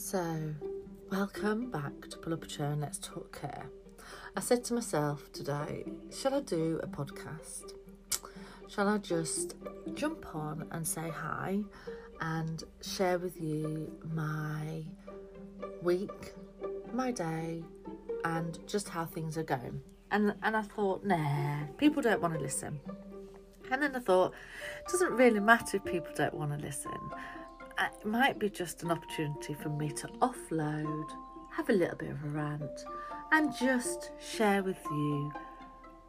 So, welcome back to Pull Up a Chair and Let's Talk Care. I said to myself today, shall I do a podcast? Shall I just jump on and say hi and share with you my week, my day, and just how things are going? And and I thought, nah, people don't want to listen. And then I thought, it doesn't really matter if people don't want to listen it might be just an opportunity for me to offload, have a little bit of a rant, and just share with you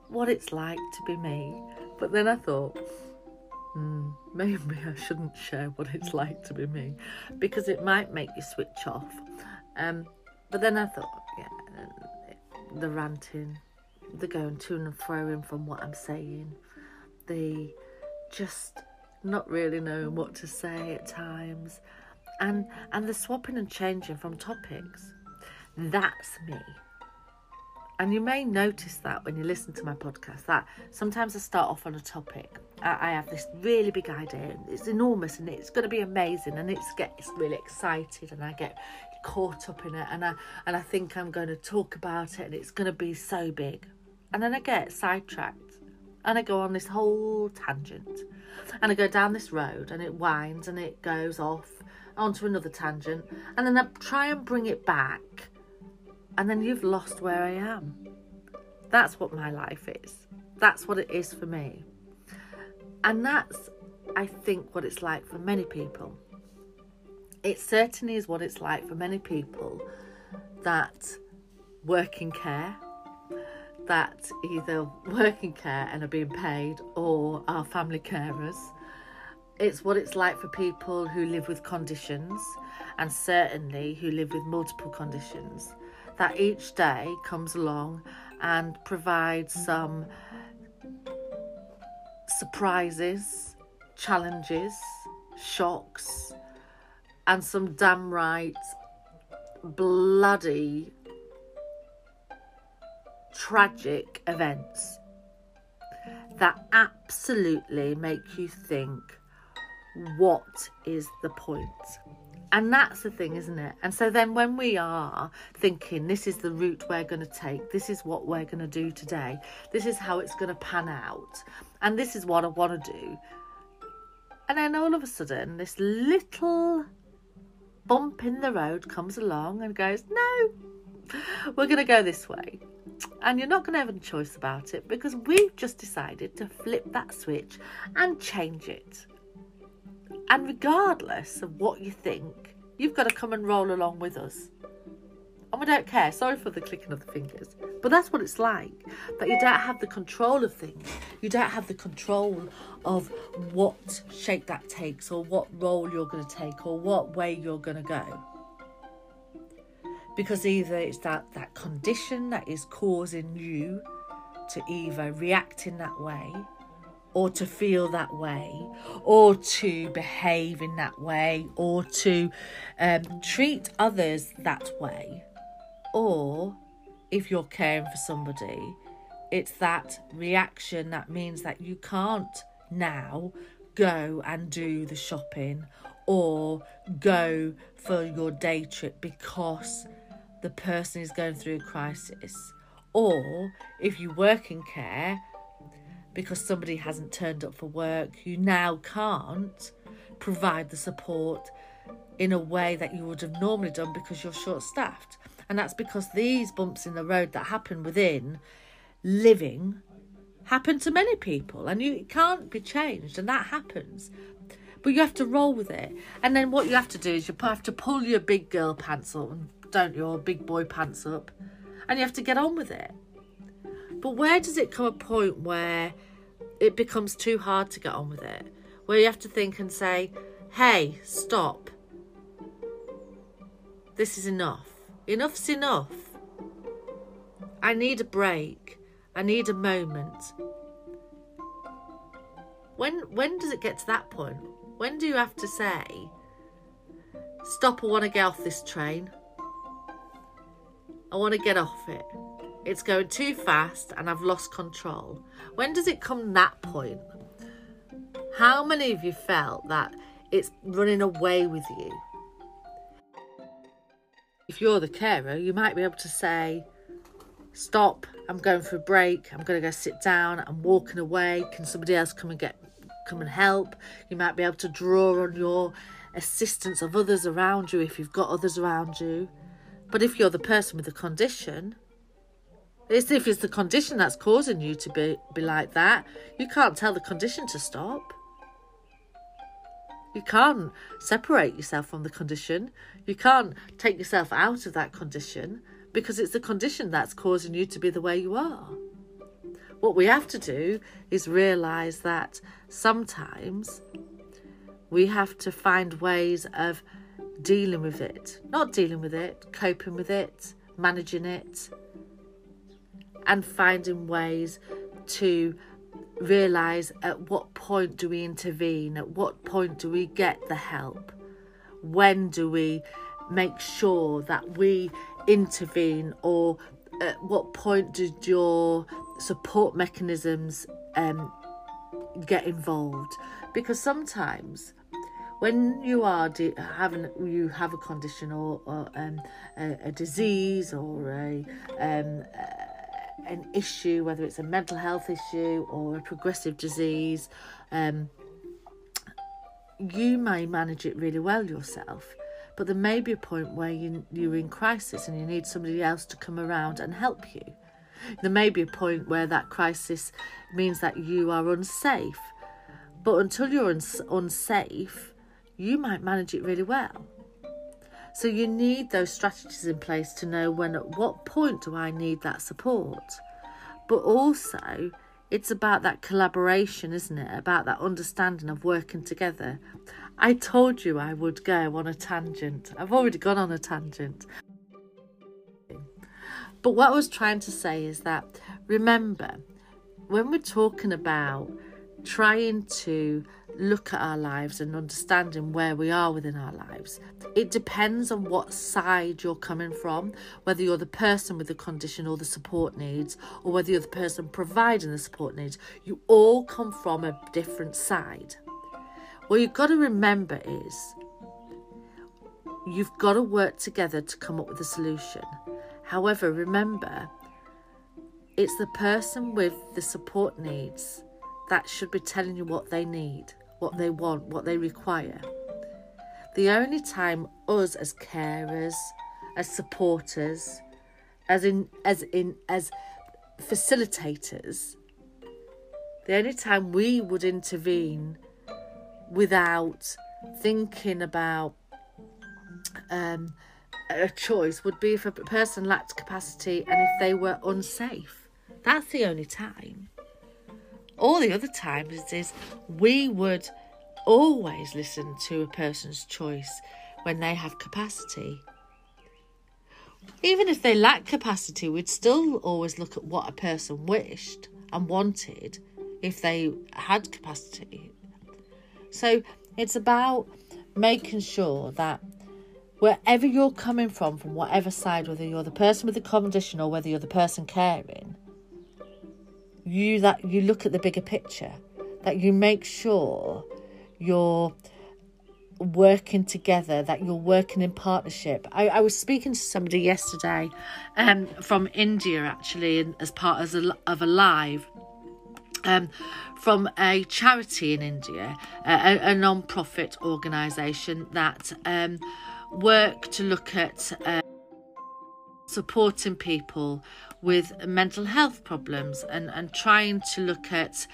what it's like to be me. But then I thought, hmm, maybe I shouldn't share what it's like to be me because it might make you switch off. Um, but then I thought, yeah, the ranting, the going to and froing from what I'm saying, the just not really knowing what to say at times, and and the swapping and changing from topics. That's me. And you may notice that when you listen to my podcast, that sometimes I start off on a topic. I, have this really big idea, it's enormous, and it's going to be amazing, and it's gets really excited, and I get caught up in it, and I and I think I'm going to talk about it, and it's going to be so big, and then I get sidetracked, and I go on this whole tangent, and I go down this road and it winds and it goes off onto another tangent and then I try and bring it back and then you've lost where I am. That's what my life is. That's what it is for me. And that's, I think, what it's like for many people. It certainly is what it's like for many people that work in care that either work in care and are being paid or are family carers. It's what it's like for people who live with conditions and certainly who live with multiple conditions. That each day comes along and provides some surprises, challenges, shocks, and some damn right bloody tragic events that absolutely make you think, what is the point? And that's the thing, isn't it? And so then when we are thinking, this is the route we're going to take, this is what we're going to do today, this is how it's going to pan out, and this is what I want to do. And then all of a sudden, this little bump in the road comes along and goes, no, we're going to go this way and you're not going to have a choice about it because we've just decided to flip that switch and change it. And regardless of what you think, you've got to come and roll along with us. And we don't care. Sorry for the clicking of the fingers. But that's what it's like. That you don't have the control of things. You don't have the control of what shape that takes or what role you're going to take or what way you're going to go because either it's that that condition that is causing you to either react in that way or to feel that way or to behave in that way or to um, treat others that way. Or if you're caring for somebody it's that reaction that means that you can't now go and do the shopping or go for your day trip because the person is going through a crisis. Or if you work in care because somebody hasn't turned up for work, you now can't provide the support in a way that you would have normally done because you're short staffed. And that's because these bumps in the road that happen within living happen to many people and you it can't be changed and that happens but you have to roll with it and then what you have to do is you have to pull your big girl pants and don't you, or big boy pants up, and you have to get on with it. But where does it come a point where it becomes too hard to get on with it? Where you have to think and say, hey, stop. This is enough. Enough's enough. I need a break. I need a moment. When when does it get to that point? When do you have to say, stop, I want to get off this train? I want to get off it. It's going too fast and I've lost control. When does it come that point? How many of you felt that it's running away with you? if you're the carer, you might be able to say, Stop, I'm going for a break, I'm going to go sit down, I'm walking away. Can somebody else come and get come and help? You might be able to draw on your assistance of others around you if you've got others around you. But if you're the person with the condition, it's if it's the condition that's causing you to be, be like that, you can't tell the condition to stop. You can't separate yourself from the condition. You can't take yourself out of that condition because it's the condition that's causing you to be the way you are. What we have to do is realize that sometimes we have to find ways of dealing with it. Not dealing with it, coping with it, managing it, and finding ways to realize at what point do we intervene, at what point do we get the help, when do we make sure that we intervene, or at what point did your support mechanisms um, get involved? Because sometimes when you are de- having you have a condition or, or um, a, a, disease or a um, an issue, whether it's a mental health issue or a progressive disease, um, you may manage it really well yourself. But there may be a point where you, you're in crisis and you need somebody else to come around and help you. There may be a point where that crisis means that you are unsafe. But until you're uns- unsafe, you might manage it really well. So you need those strategies in place to know when at what point do I need that support. But also it's about that collaboration, isn't it? About that understanding of working together. I told you I would go on a tangent. I've already gone on a tangent. But what I was trying to say is that remember, when we're talking about trying to look at our lives and understanding where we are within our lives. It depends on what side you're coming from, whether you're the person with the condition or the support needs, or whether you're the person providing the support needs. You all come from a different side. What you've got to remember is you've got to work together to come up with a solution. However, remember, it's the person with the support needs that should be telling you what they need, what they want, what they require. The only time us as carers, as supporters, as in as in as facilitators, the only time we would intervene without thinking about um, a choice would be if a person lacked capacity and if they were unsafe. That's the only time. All the other times is we would always listen to a person's choice when they have capacity. Even if they lack capacity, we'd still always look at what a person wished and wanted if they had capacity. So it's about making sure that wherever you're coming from, from whatever side, whether you're the person with the condition or whether you're the person caring, you that you look at the bigger picture, that you make sure you're working together, that you're working in partnership. I, I was speaking to somebody yesterday um, from India actually, as part of a, of a live. Um, from a charity in India, a, a non profit organisation that um, work to look at uh, supporting people with mental health problems and, and trying to look at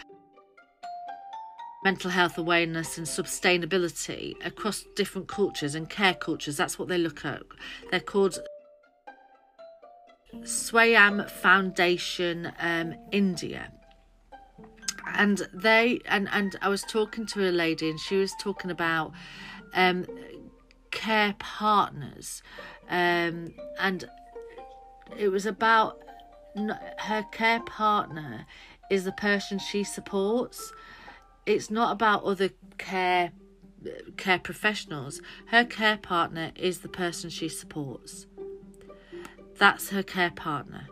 mental health awareness and sustainability across different cultures and care cultures. That's what they look at. They're called Swayam Foundation um, India. And they and and I was talking to a lady and she was talking about um, care partners um, and it was about her care partner is the person she supports. It's not about other care care professionals. Her care partner is the person she supports. That's her care partner.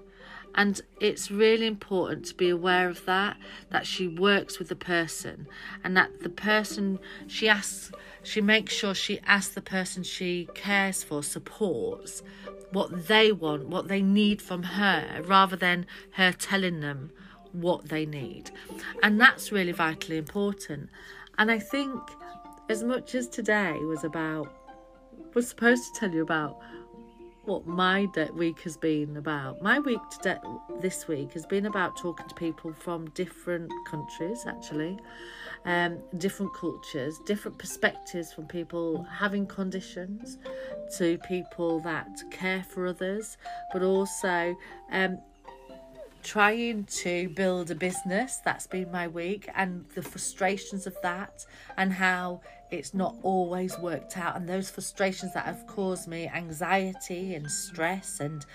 And it's really important to be aware of that, that she works with the person and that the person she asks, she makes sure she asks the person she cares for, supports, what they want, what they need from her, rather than her telling them what they need. And that's really vitally important. And I think as much as today was about was supposed to tell you about what my de- week has been about. My week today, this week has been about talking to people from different countries, actually, um, different cultures, different perspectives from people having conditions to people that care for others, but also um, trying to build a business. That's been my week, and the frustrations of that, and how it's not always worked out, and those frustrations that have caused me anxiety and stress and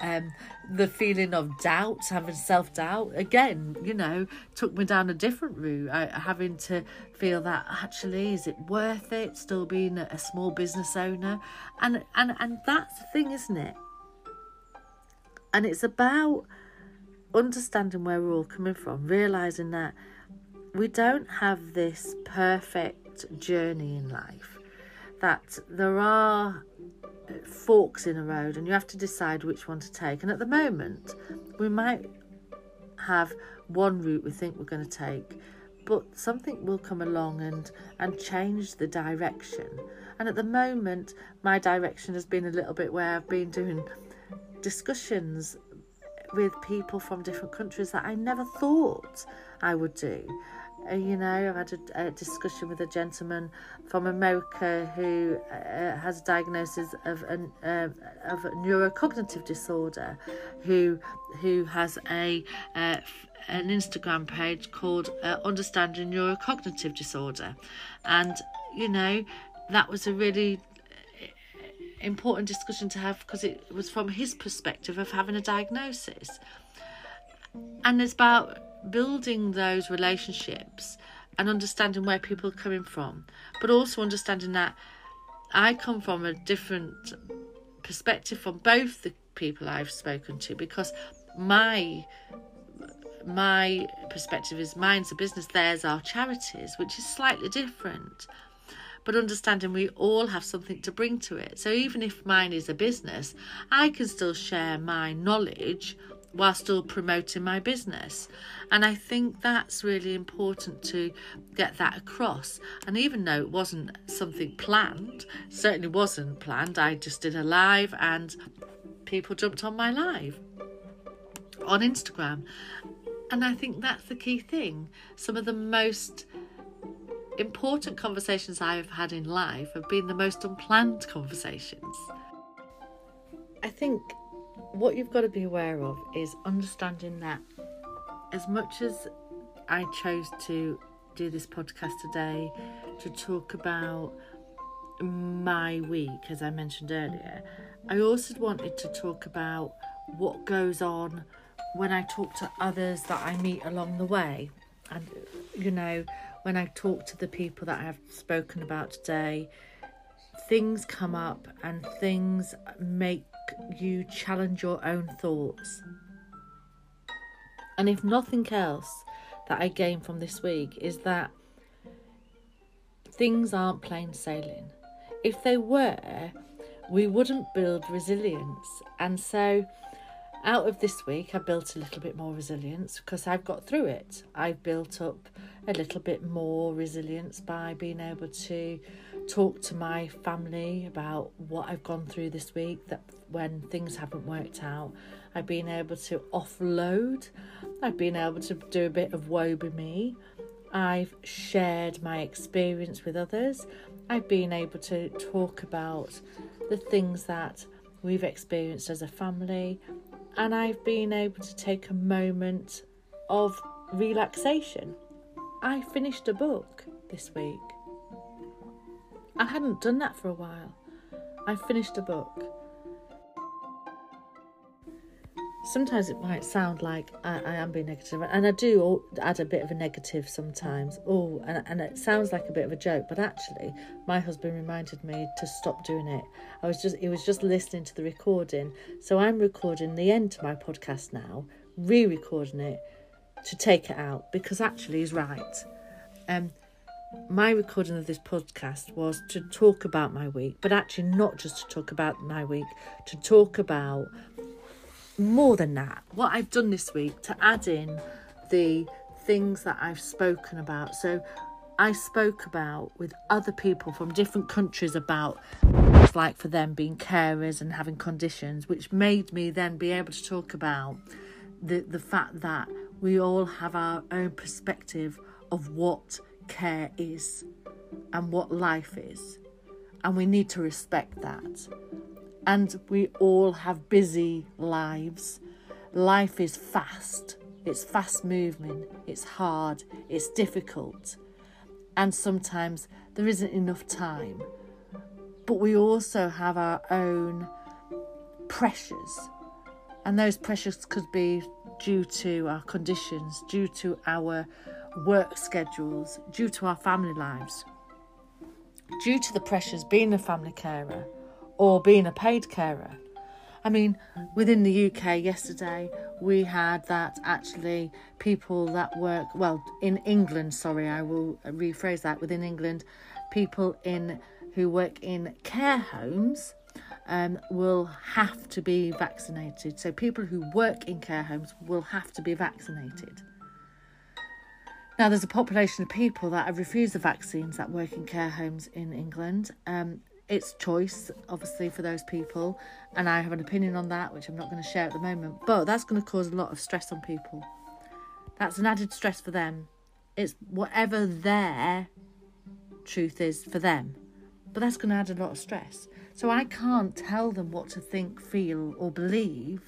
um, the feeling of doubt, having self doubt, again, you know, took me down a different route. I, having to feel that actually, is it worth it? Still being a, small business owner, and and and that's the thing, isn't it? And it's about understanding where we're all coming from, realizing that we don't have this perfect journey in life, that there are forks in a road and you have to decide which one to take. And at the moment, we might have one route we think we're going to take, but something will come along and, and change the direction. And at the moment, my direction has been a little bit where I've been doing discussions with people from different countries that I never thought I would do. Uh, you know, I've had a, a, discussion with a gentleman from America who uh, has a diagnosis of an uh, of a neurocognitive disorder, who who has a uh, an Instagram page called uh, Understanding Neurocognitive Disorder, and you know that was a really important discussion to have because it was from his perspective of having a diagnosis. And it's about building those relationships and understanding where people are coming from, but also understanding that I come from a different perspective from both the people I've spoken to because my my perspective is mine's a business, theirs are charities, which is slightly different but understanding we all have something to bring to it. So even if mine is a business, I can still share my knowledge while still promoting my business. And I think that's really important to get that across. And even though it wasn't something planned, certainly wasn't planned, I just did a live and people jumped on my live on Instagram. And I think that's the key thing. Some of the most important conversations I've had in life have been the most unplanned conversations. I think what you've got to be aware of is understanding that as much as I chose to do this podcast today to talk about my week, as I mentioned earlier, I also wanted to talk about what goes on when I talk to others that I meet along the way. And, you know, when I talk to the people that I have spoken about today, things come up and things make you challenge your own thoughts. And if nothing else that I gain from this week is that things aren't plain sailing. If they were, we wouldn't build resilience. And so out of this week, I built a little bit more resilience because I've got through it. I've built up a little bit more resilience by being able to talk to my family about what I've gone through this week, that when things haven't worked out, I've been able to offload, I've been able to do a bit of woe be me. I've shared my experience with others. I've been able to talk about the things that we've experienced as a family, and I've been able to take a moment of relaxation. I finished a book this week. I hadn't done that for a while. I finished a book. sometimes it might sound like I, I, am being negative, and I do add a bit of a negative sometimes. Oh, and, and it sounds like a bit of a joke, but actually, my husband reminded me to stop doing it. I was just, he was just listening to the recording, so I'm recording the end to my podcast now, re-recording it to take it out because actually he's right. Um, my recording of this podcast was to talk about my week, but actually not just to talk about my week, to talk about more than that, what I've done this week to add in the things that I've spoken about. So I spoke about with other people from different countries about what it's like for them being carers and having conditions, which made me then be able to talk about the, the fact that we all have our own perspective of what care is and what life is. And we need to respect that. And we all have busy lives. Life is fast, it's fast moving, it's hard, it's difficult. And sometimes there isn't enough time. But we also have our own pressures. And those pressures could be due to our conditions, due to our work schedules, due to our family lives, due to the pressures being a family carer or being a paid carer. I mean, within the UK yesterday, we had that actually people that work, well, in England, sorry, I will rephrase that, within England, people in who work in care homes um, will have to be vaccinated. So people who work in care homes will have to be vaccinated. Now, there's a population of people that have refused the vaccines that work in care homes in England. Um, it's choice, obviously, for those people, and I have an opinion on that, which I'm not going to share at the moment. But that's going to cause a lot of stress on people. That's an added stress for them. It's whatever their truth is for them, but that's going to add a lot of stress. So I can't tell them what to think, feel, or believe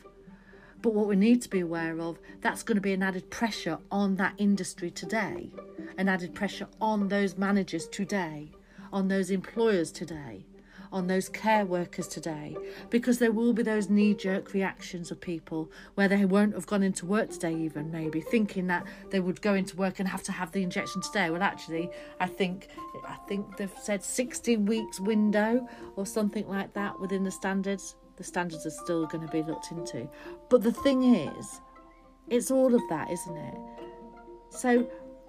but what we need to be aware of, that's going to be an added pressure on that industry today, an added pressure on those managers today, on those employers today, on those care workers today, because there will be those knee jerk reactions of people where they won't have gone into work today, even maybe thinking that they would go into work and have to have the injection today. Well, actually, I think I think they've said 16 weeks window or something like that within the standards the standards are still going to be looked into. But the thing is, it's all of that, isn't it? So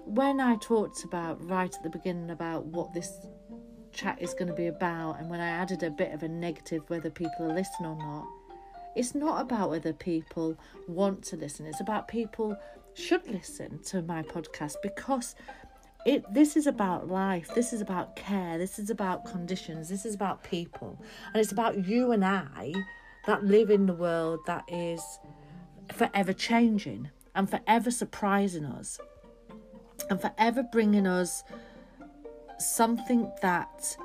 when I talked about right at the beginning about what this chat is going to be about, and when I added a bit of a negative whether people are listening or not, it's not about whether people want to listen, it's about people should listen to my podcast because it this is about life. This is about care. This is about conditions. This is about people. And it's about you and i that live in the world that is forever changing and forever surprising us and forever bringing us something that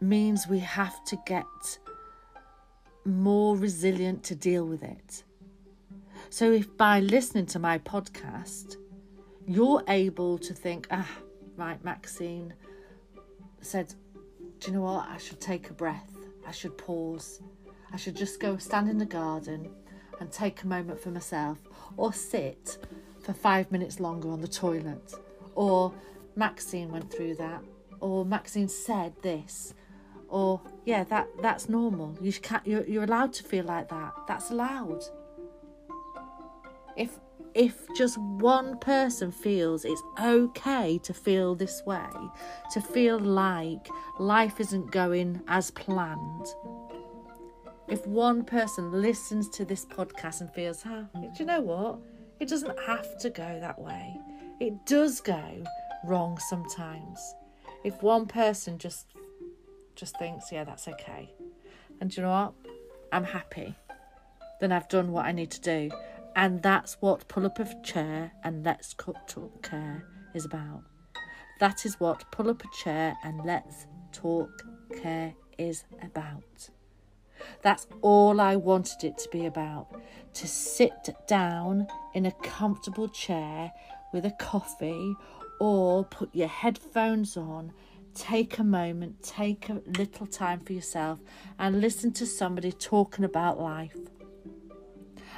means we have to get more resilient to deal with it. So if by listening to my podcast you're able to think, ah, right, Maxine said, do you know what? I should take a breath. I should pause. I should just go stand in the garden and take a moment for myself or sit for five minutes longer on the toilet. Or Maxine went through that. Or Maxine said this. Or yeah, that that's normal. You can't. You're, you're allowed to feel like that. That's allowed. If if just one person feels it's okay to feel this way, to feel like life isn't going as planned, if one person listens to this podcast and feels, huh, do you know what? It doesn't have to go that way. It does go wrong sometimes. If one person just just thinks, yeah, that's okay. And you know what? I'm happy. Then I've done what I need to do. And that's what Pull Up a Chair and Let's Talk Care is about. That is what Pull Up a Chair and Let's Talk Care is about. That's all I wanted it to be about. To sit down in a comfortable chair with a coffee or put your headphones on, take a moment, take a little time for yourself and listen to somebody talking about life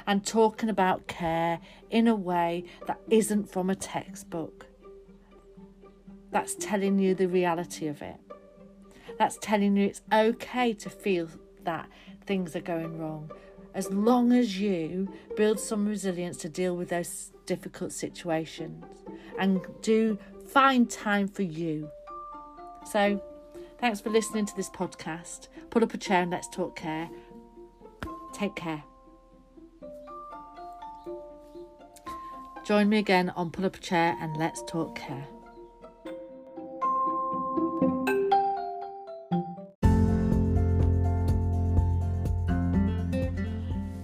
and talking about care in a way that isn't from a textbook. That's telling you the reality of it. That's telling you it's okay to feel that things are going wrong. As long as you build some resilience to deal with those difficult situations and do find time for you. So, thanks for listening to this podcast. Pull up a chair and let's talk care. Take care. Join me again on Pull Up a Chair and Let's Talk Care.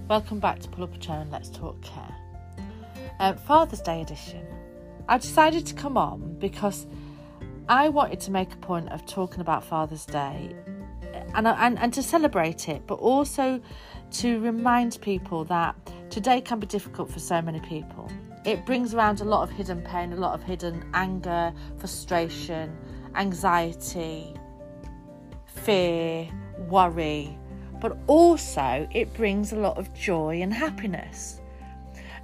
Welcome back to Pull Up a Chair and Let's Talk Care. Uh, Father's Day edition. I decided to come on because I wanted to make a point of talking about Father's Day and, and, and to celebrate it, but also to remind people that today can be difficult for so many people. It brings around a lot of hidden pain, a lot of hidden anger, frustration, anxiety, fear, worry, but also it brings a lot of joy and happiness.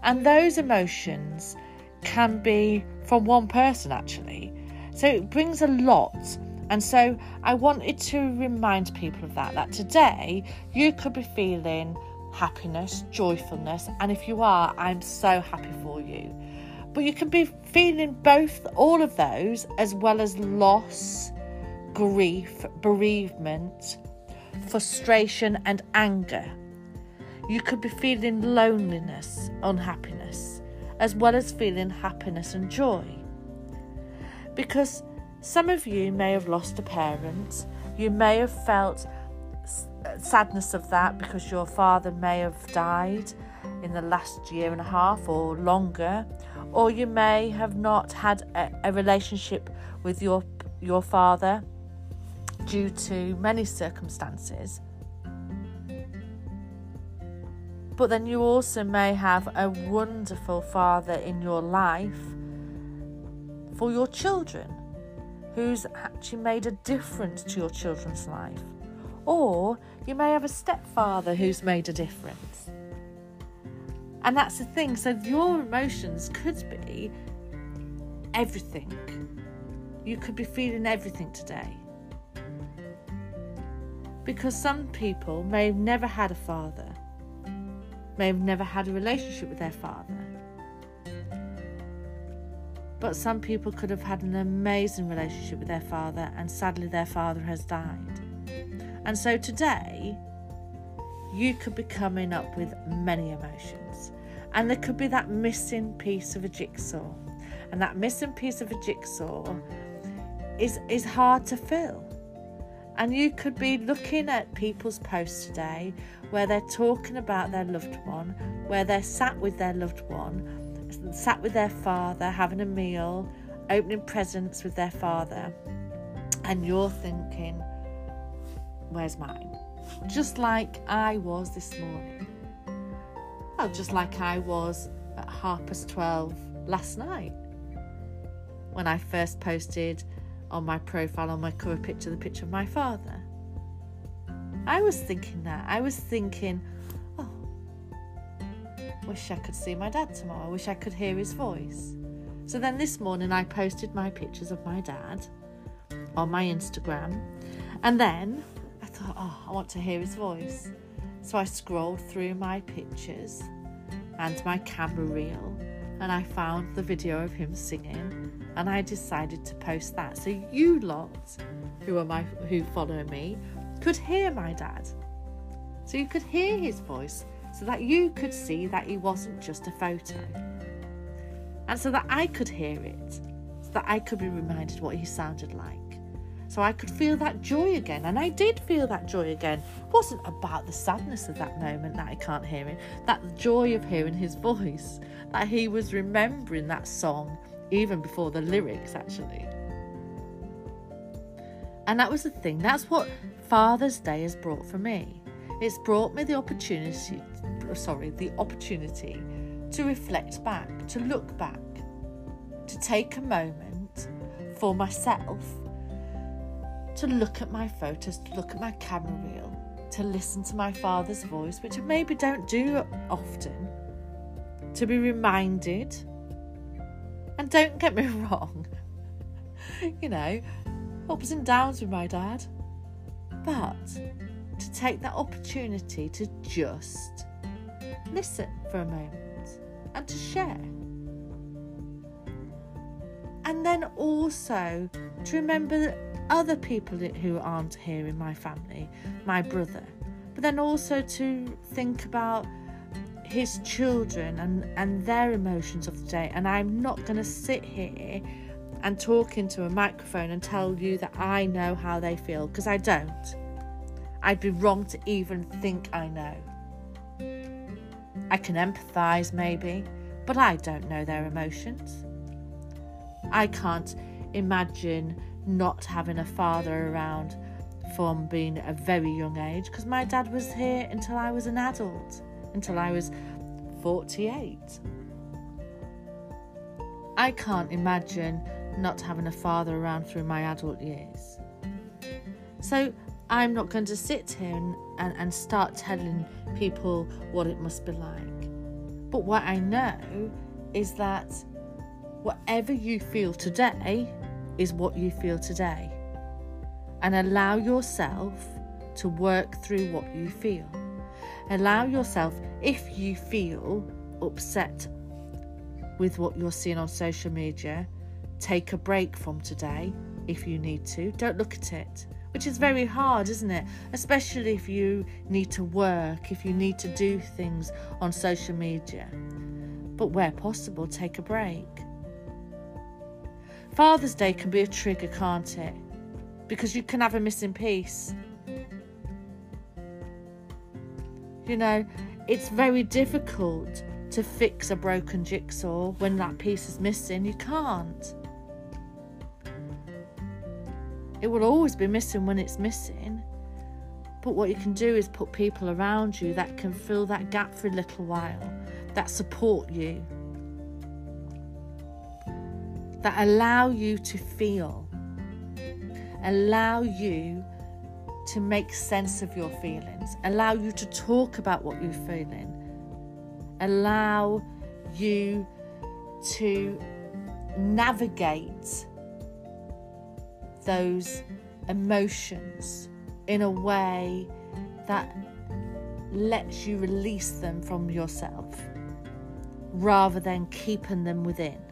And those emotions can be from one person actually. So it brings a lot. And so I wanted to remind people of that, that today you could be feeling happiness, joyfulness, and if you are, I'm so happy for you. But you can be feeling both, all of those, as well as loss, grief, bereavement, frustration, and anger. You could be feeling loneliness, unhappiness, as well as feeling happiness and joy. Because some of you may have lost a parent, you may have felt sadness of that because your father may have died in the last year and a half or longer, or you may have not had a, a relationship with your your father due to many circumstances. But then you also may have a wonderful father in your life for your children who's actually made a difference to your children's life. Or you may have a stepfather who's made a difference. And that's the thing. So your emotions could be everything. You could be feeling everything today. Because some people may have never had a father, may have never had a relationship with their father. But some people could have had an amazing relationship with their father, and sadly, their father has died. And so today, you could be coming up with many emotions, and there could be that missing piece of a jigsaw. And that missing piece of a jigsaw is, is hard to fill. And you could be looking at people's posts today where they're talking about their loved one, where they're sat with their loved one, sat with their father, having a meal, opening presents with their father, and you're thinking, where's mine? Just like I was this morning. Well, just like I was at half past 12 last night when I first posted on my profile on my cover picture the picture of my father. I was thinking that. I was thinking, oh, wish I could see my dad tomorrow. I wish I could hear his voice. So then this morning I posted my pictures of my dad on my Instagram. And then thought, oh, I want to hear his voice. So I scrolled through my pictures and my camera reel and I found the video of him singing and I decided to post that. So you lot who are my who follow me could hear my dad. So you could hear his voice so that you could see that he wasn't just a photo. And so that I could hear it, so that I could be reminded what he sounded like. So I could feel that joy again. And I did feel that joy again. It wasn't about the sadness of that moment that I can't hear him, that joy of hearing his voice, that he was remembering that song even before the lyrics, actually. And that was the thing. That's what Father's Day has brought for me. It's brought me the opportunity, sorry, the opportunity to reflect back, to look back, to take a moment for myself, to look at my photos, to look at my camera reel, to listen to my father's voice, which I maybe don't do often, to be reminded. And don't get me wrong, you know, ups and downs with my dad, but to take that opportunity to just listen for a moment and to share. And then also to remember other people who aren't here in my family, my brother, but then also to think about his children and, and their emotions of the day. And I'm not going to sit here and talk into a microphone and tell you that I know how they feel because I don't. I'd be wrong to even think I know. I can empathise maybe, but I don't know their emotions. I can't imagine not having a father around from being a very young age because my dad was here until I was an adult, until I was 48. I can't imagine not having a father around through my adult years. So I'm not going to sit here and, and, and start telling people what it must be like. But what I know is that whatever you feel today is what you feel today. And allow yourself to work through what you feel. Allow yourself, if you feel upset with what you're seeing on social media, take a break from today if you need to. Don't look at it, which is very hard, isn't it? Especially if you need to work, if you need to do things on social media. But where possible, take a break. Father's Day can be a trigger, can't it? Because you can have a missing piece. You know, it's very difficult to fix a broken jigsaw when that piece is missing. You can't. It will always be missing when it's missing. But what you can do is put people around you that can fill that gap for a little while, that support you, that allow you to feel, allow you to make sense of your feelings, allow you to talk about what you're feeling, allow you to navigate those emotions in a way that lets you release them from yourself rather than keeping them within.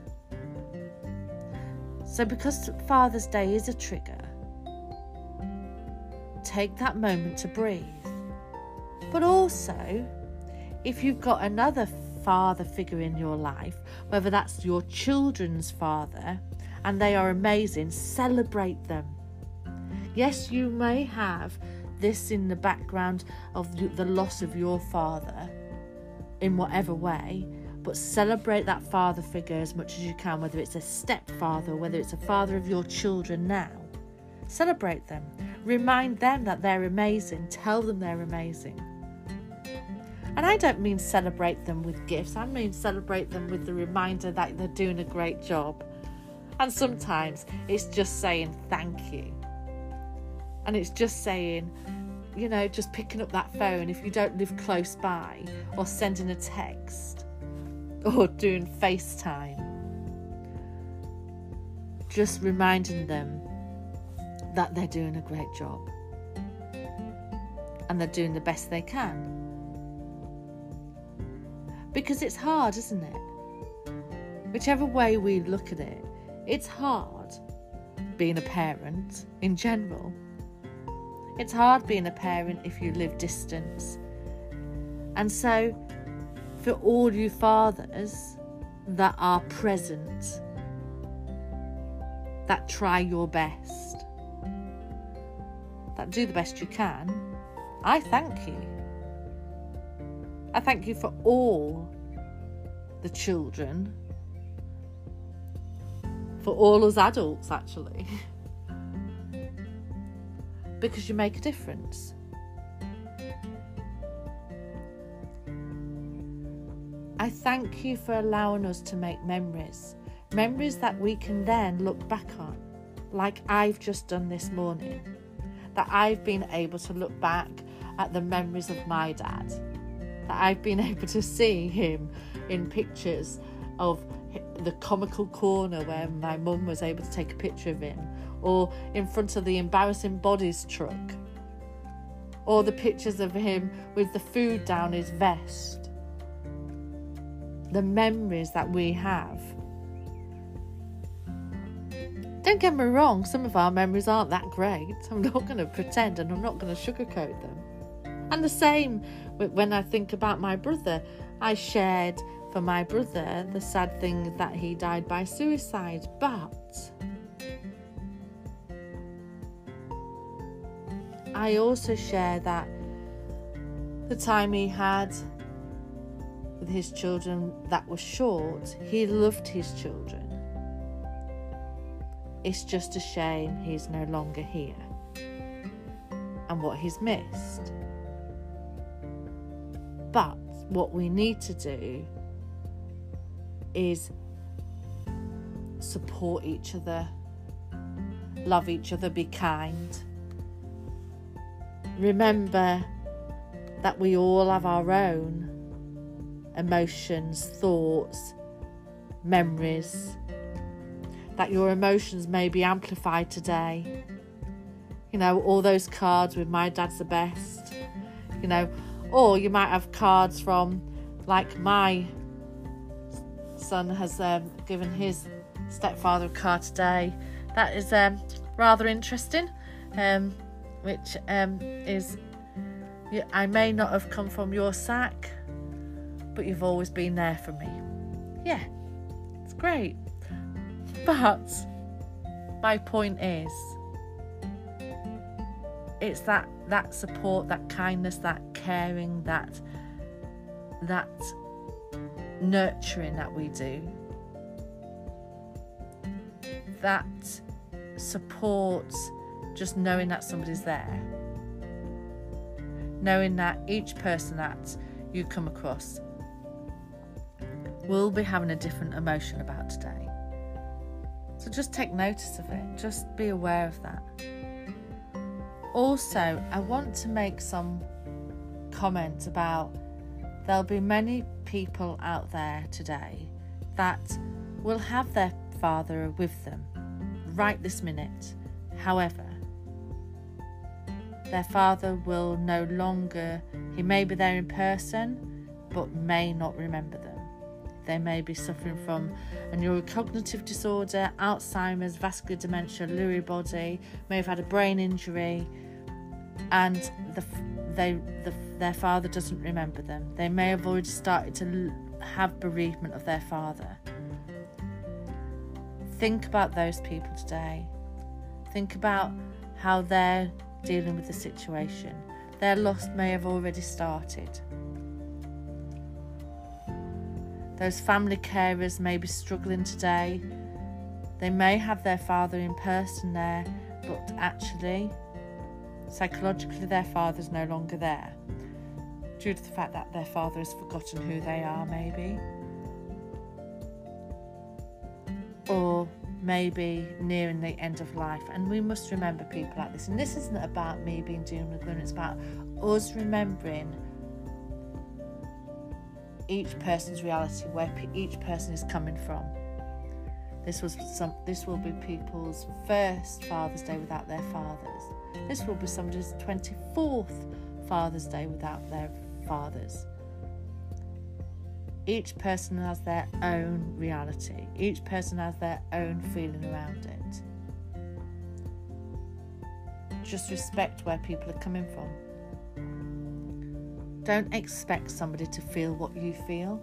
So, because Father's Day is a trigger, take that moment to breathe. But also, if you've got another father figure in your life, whether that's your children's father, and they are amazing, celebrate them. Yes, you may have this in the background of the loss of your father in whatever way, but celebrate that father figure as much as you can, whether it's a stepfather, whether it's a father of your children now. Celebrate them. Remind them that they're amazing. Tell them they're amazing. And I don't mean celebrate them with gifts, I mean celebrate them with the reminder that they're doing a great job. And sometimes it's just saying thank you. And it's just saying, you know, just picking up that phone if you don't live close by, or sending a text, or doing FaceTime. Just reminding them that they're doing a great job and they're doing the best they can. Because it's hard, isn't it? Whichever way we look at it, it's hard being a parent in general. It's hard being a parent if you live distance. And so, for all you fathers that are present, that try your best, that do the best you can, I thank you. I thank you for all the children, for all us adults, actually, because you make a difference. Thank you for allowing us to make memories, memories that we can then look back on, like I've just done this morning. That I've been able to look back at the memories of my dad. That I've been able to see him in pictures of the comical corner where my mum was able to take a picture of him, or in front of the embarrassing bodies truck, or the pictures of him with the food down his vest. The memories that we have. Don't get me wrong, some of our memories aren't that great. I'm not going to pretend and I'm not going to sugarcoat them. And the same when I think about my brother. I shared for my brother the sad thing that he died by suicide, but I also share that the time he had with his children that was short, he loved his children. It's just a shame he's no longer here and what he's missed. But what we need to do is support each other, love each other, be kind. Remember that we all have our own emotions, thoughts, memories, that your emotions may be amplified today. You know, all those cards with my dad's the best, you know, or you might have cards from like my son has um, given his stepfather a car today. That is um, rather interesting, um, which um, is I may not have come from your sack, but you've always been there for me. Yeah, it's great. But my point is, it's that that support, that kindness, that caring, that that nurturing that we do, that support, just knowing that somebody's there, knowing that each person that you come across will be having a different emotion about today. So just take notice of it, just be aware of that. Also, I want to make some comments about there'll be many people out there today that will have their father with them right this minute. However, their father will no longer, he may be there in person, but may not remember them. They may be suffering from a neurocognitive disorder, Alzheimer's, vascular dementia, Lewy body, may have had a brain injury, and the, they, the, their father doesn't remember them. They may have already started to have bereavement of their father. Think about those people today. Think about how they're dealing with the situation. Their loss may have already started. Those family carers may be struggling today. They may have their father in person there, but actually, psychologically, their father's no longer there due to the fact that their father has forgotten who they are, maybe. Or maybe nearing the end of life. And we must remember people like this. And this isn't about me being doom and gloom, it's about us remembering each person's reality, where each person is coming from. This was some. This will be people's first Father's Day without their fathers. This will be somebody's twenty-fourth Father's Day without their fathers. Each person has their own reality, each person has their own feeling around it. Just respect where people are coming from. Don't expect somebody to feel what you feel.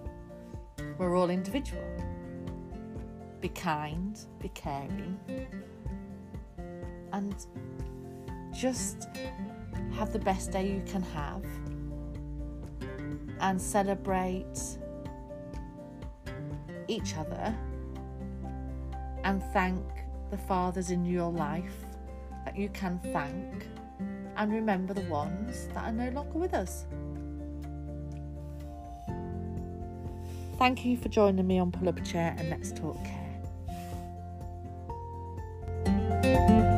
We're all individual. Be kind, be caring, and just have the best day you can have and celebrate each other and thank the fathers in your life that you can thank and remember the ones that are no longer with us. Thank you for joining me on Pull Up a Chair and Let's Talk Care.